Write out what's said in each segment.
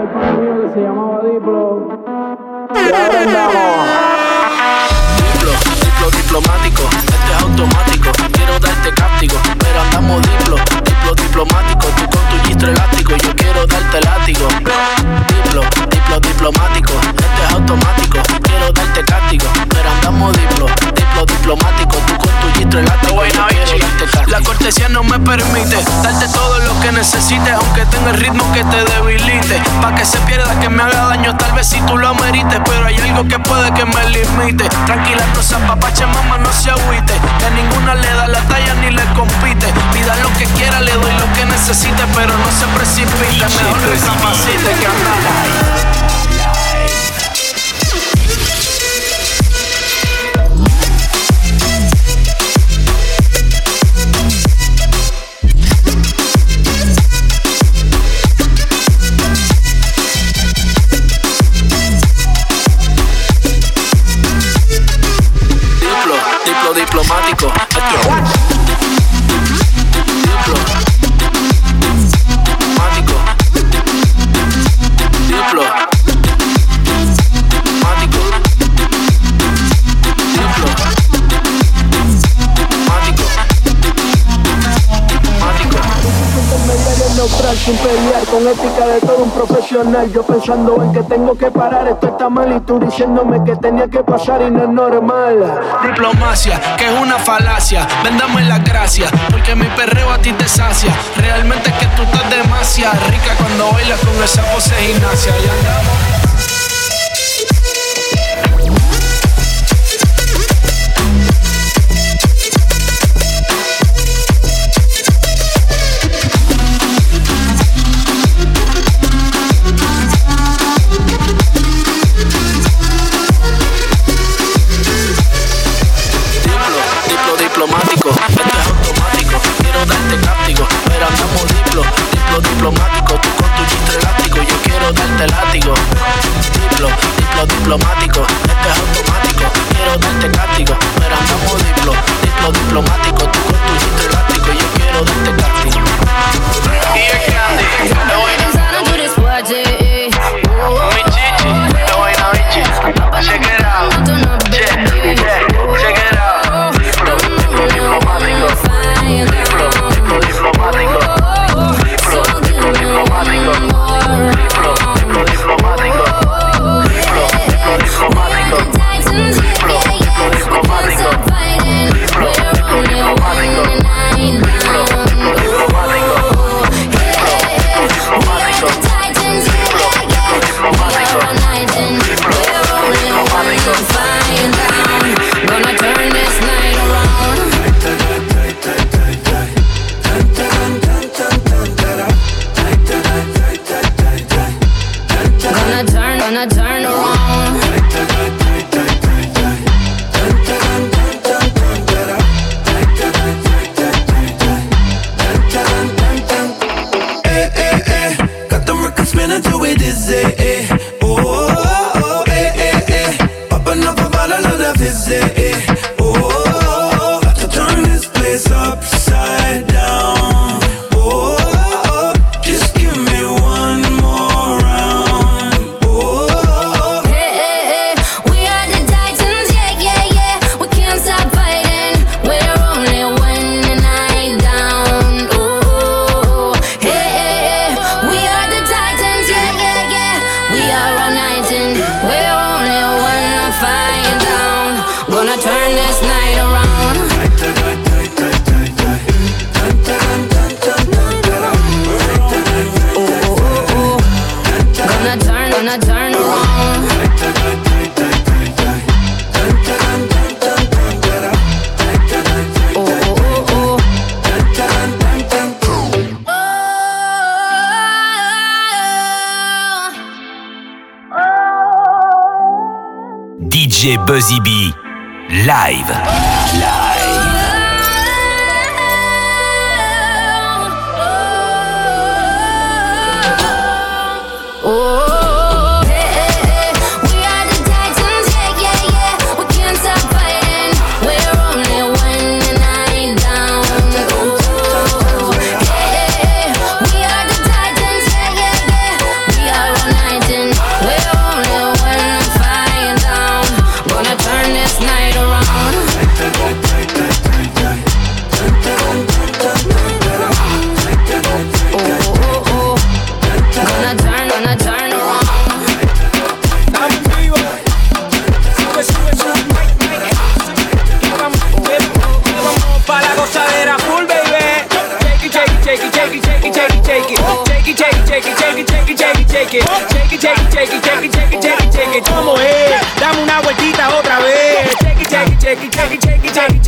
el pan mío que se llamaba Diplo. Diplo, diplo diplomático, este es automático. Darte cáptico, pero andamos diplo, diplo diplomático. Tú con tu gistro elástico, yo quiero darte látigo. Diplo, diplo diplomático, este es automático. Quiero darte cáptico, pero andamos diplo, diplo diplomático. Tú con tu gistro elástico, yo quiero darte cáptico. La cortesía no me permite darte todo lo que necesites, aunque tenga el ritmo que te debilite. Pa' que se pierda, que me haga daño, tal vez si tú lo amerites, pero hay algo que puede que me limite. Tranquila, no se apapache, mamá, no se agüite. Necesite, pero no se precipite. Mejor recapacite que andar. Sin con ética de todo un profesional. Yo pensando en que tengo que parar, esto está mal y tú diciéndome que tenía que pasar y no es normal. Diplomacia, que es una falacia. Vendame la gracia, porque mi perreo a ti te sacia. Realmente es que tú estás demasiado rica cuando bailas con esa de gimnasia. DJ Buzzy B. Live.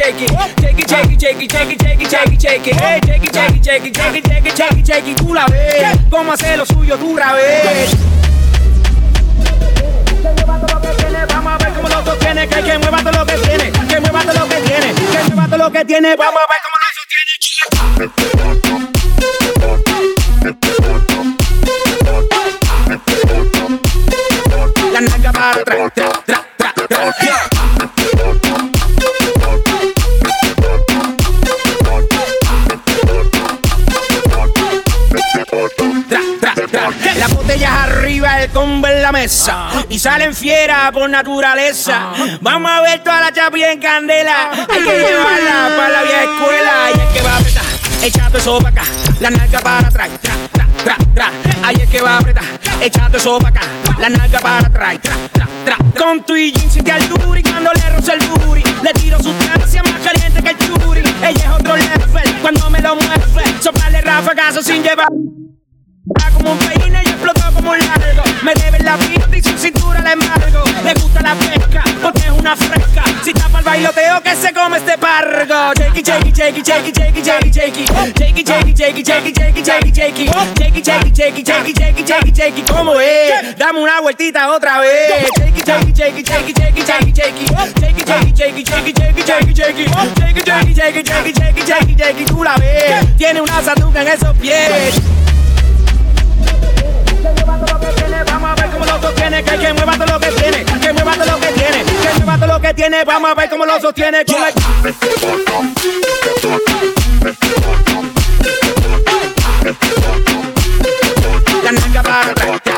Shake it. Shake it, shake it, shake it, shake it, shake it, shake it, shake it. Hey, shake it, shake it, shake it, shake it, shake it, shake it, shake it. Tú la ves, cómo lo suyo, tú la ves. Vamos a ver cómo lo sostiene, que, que mueva todo lo que tiene, que mueva todo lo que tiene, que mueva todo lo que tiene. Vamos a ver cómo lo sostiene. La nalga para atrás, tra, tra, tra, tra, yeah. Las botellas arriba, el combo en la mesa. Y salen fiera por naturaleza. Vamos a ver toda la chapilla en candela. Hay que llevarla para la vieja escuela. Y es que va a apretar, echando eso para acá. La nalga para atrás. Tra, tra, tra, tra. Ahí es que va a apretar, echando eso para acá. La nalga para atrás. Tra, tra, tra. Con tu y jeans y al duri cuando le roza el booty. Le tiro sustancia más caliente que el churi. Ella es otro level cuando me lo mueve. Soplarle rafagazo sin llevar. Como un peine y explotó como un largo. Me debe la pista y su cintura la embargo. Le gusta la pesca porque es una fresca. Si tapa el bailoteo que se come este pargo. Shakey, shakey, shakey, shakey, shakey, shakey, shakey. Shakey, shakey, shakey, shakey, shakey, shakey, shakey. Shakey, shakey, shakey, shakey, shakey, shakey, shakey. ¿Cómo es? Dame una vueltita otra vez. Shakey, shakey, shakey, shakey, shakey, shakey, shakey. Shakey, shakey, shakey, shakey, shakey, shakey, shakey. Shakey, shakey, shakey, shakey, shakey, shakey, shakey. Tú la ves. Tiene una sanduca en esos pies. Tiene, vamos a ver cómo lo sostiene. Con la... La nalga para atrás,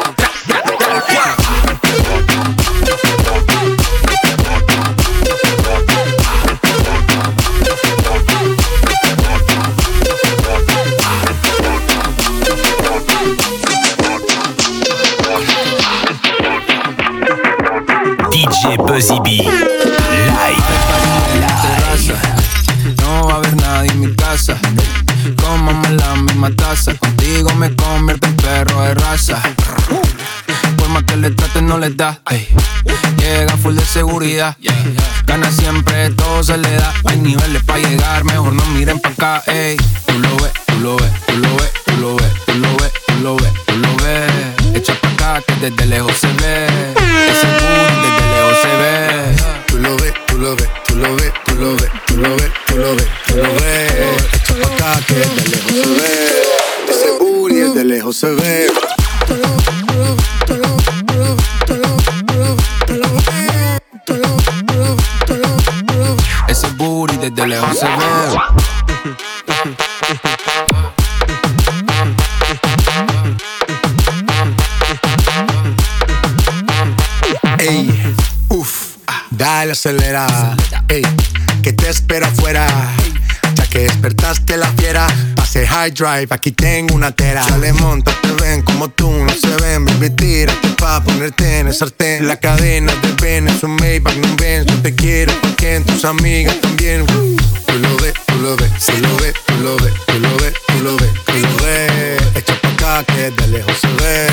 Gana siempre, todo se le da. Hay niveles para llegar, mejor no miren pa' acá. Ey. Tú lo ves, tú lo ves, tú lo ves, tú lo ves, tú lo ves, tú lo ves, tú lo ves. Echa pa' acá que desde lejos se ve. Ese booty desde lejos se ve. Tú lo ves, tú lo ves, tú lo ves, tú lo ves, tú lo ves, tú lo ves, tú lo ves. Echa pa' acá que de lejos se ve. Ese booty desde lejos se ve. Dale acelera. Ey, que te espero afuera. Ya que despertaste la fiera, pase high drive, aquí tengo una tera. Dale, monta, te ven como tú, no se ven, baby, tírate pa' ponerte en el sartén. La cadena de ven, es un Maybach, no ven, yo te quiero, porque en tus amigas también. Tú lo ves, tú lo ves, tú lo ves, tú lo ves, tú lo ves, tú lo ves, tú lo ves. Echa pa' acá que de lejos se ve.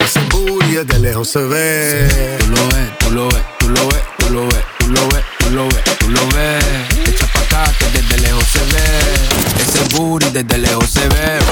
Ese booty de lejos se ve. Tú lo ves, tú lo ves, tú lo ves, tú lo ves, tú lo ves, tú lo ves, tú lo ves. Echa pa' acá que desde lejos se ve. Ese booty desde lejos se ve.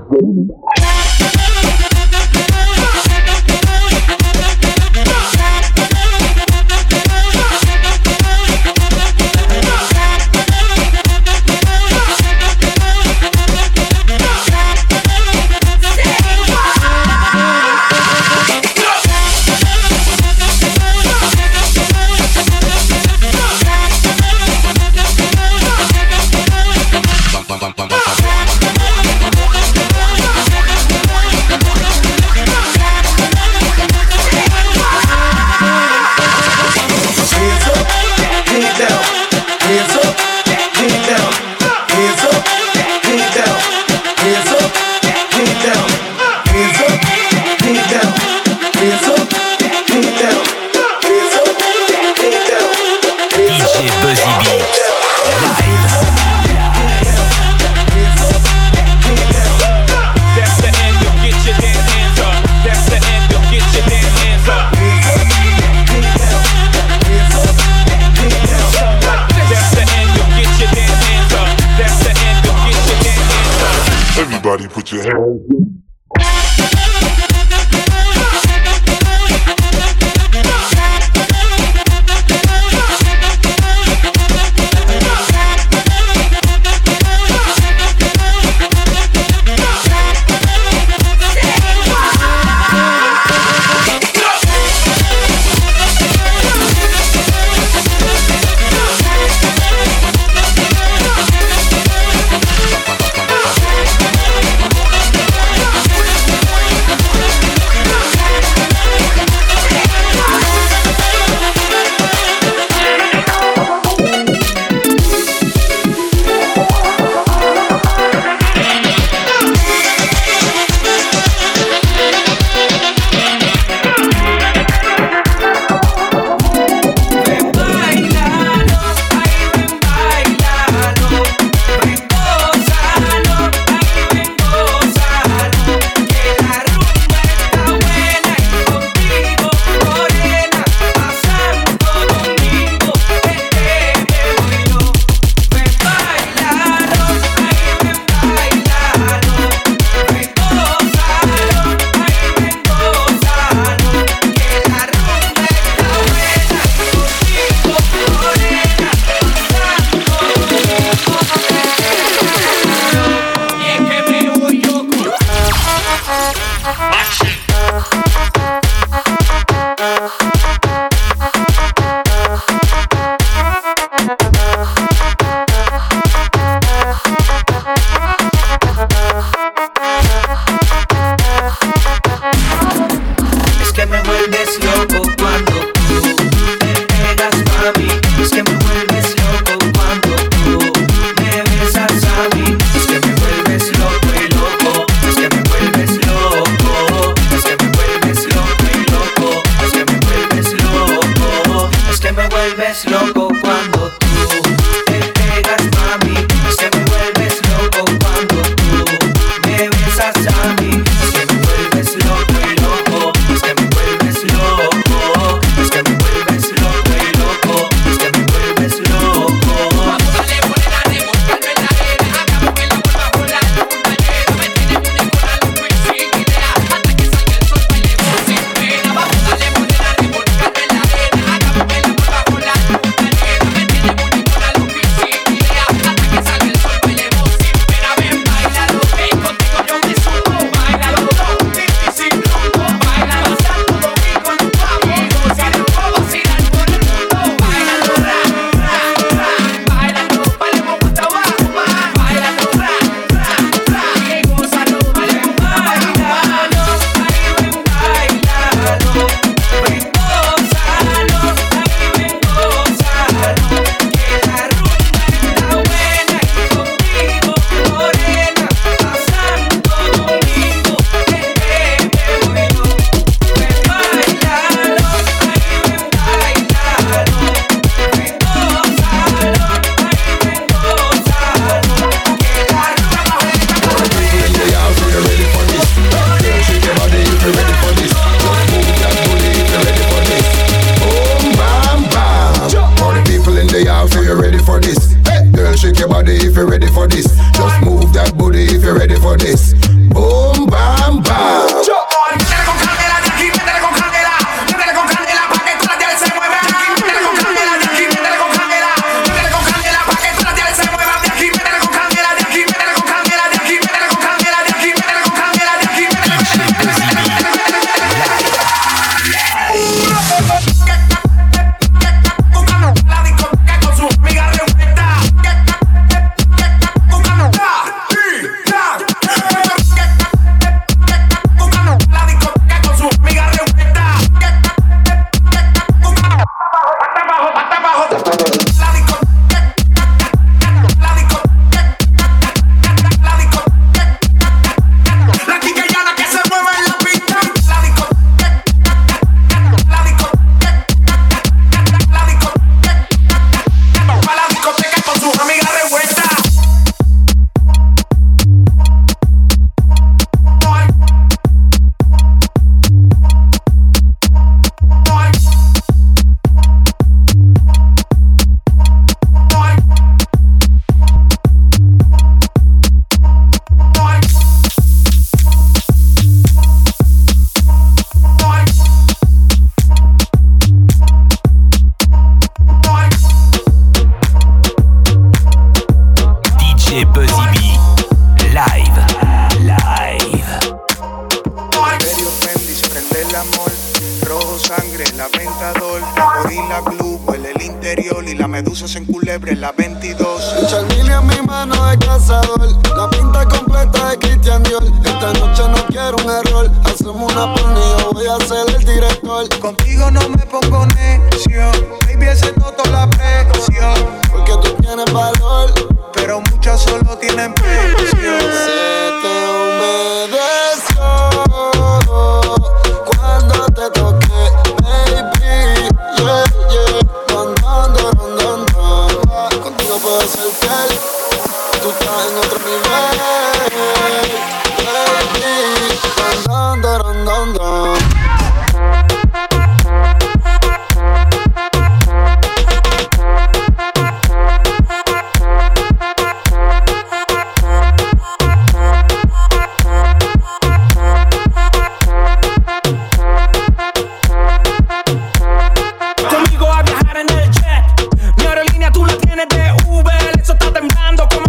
Put Best loco. Interior. Y la medusa se enculebre en la 22. Charmini en mi mano de cazador. La pinta completa de Christian Dior. Esta noche no quiero un error. Hacemos una porni, yo voy a ser el director. Contigo no me pongo necio.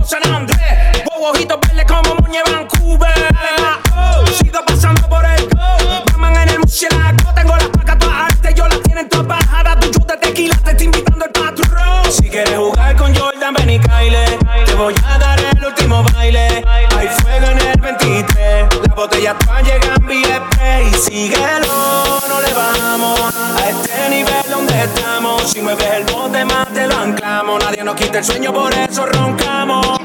San Andrés. Wow, ojitos como Muñe Vancouver. Oh, sigo pasando por el go. Llaman en el murciélago. Tengo las placas todas altas. Yo las tienen todas bajadas. Tu de tequila te está invitando el patrón. Si quieres jugar con Jordan, ven y Kyle. Te voy a dar el último baile. Hay fuego en el 23. Las botellas todas llegan vía spray. Síguelo, no le bajamos a este nivel donde estamos. Si mueves el bote más te lo anclamos. Nadie nos quita el sueño, por eso roncamos.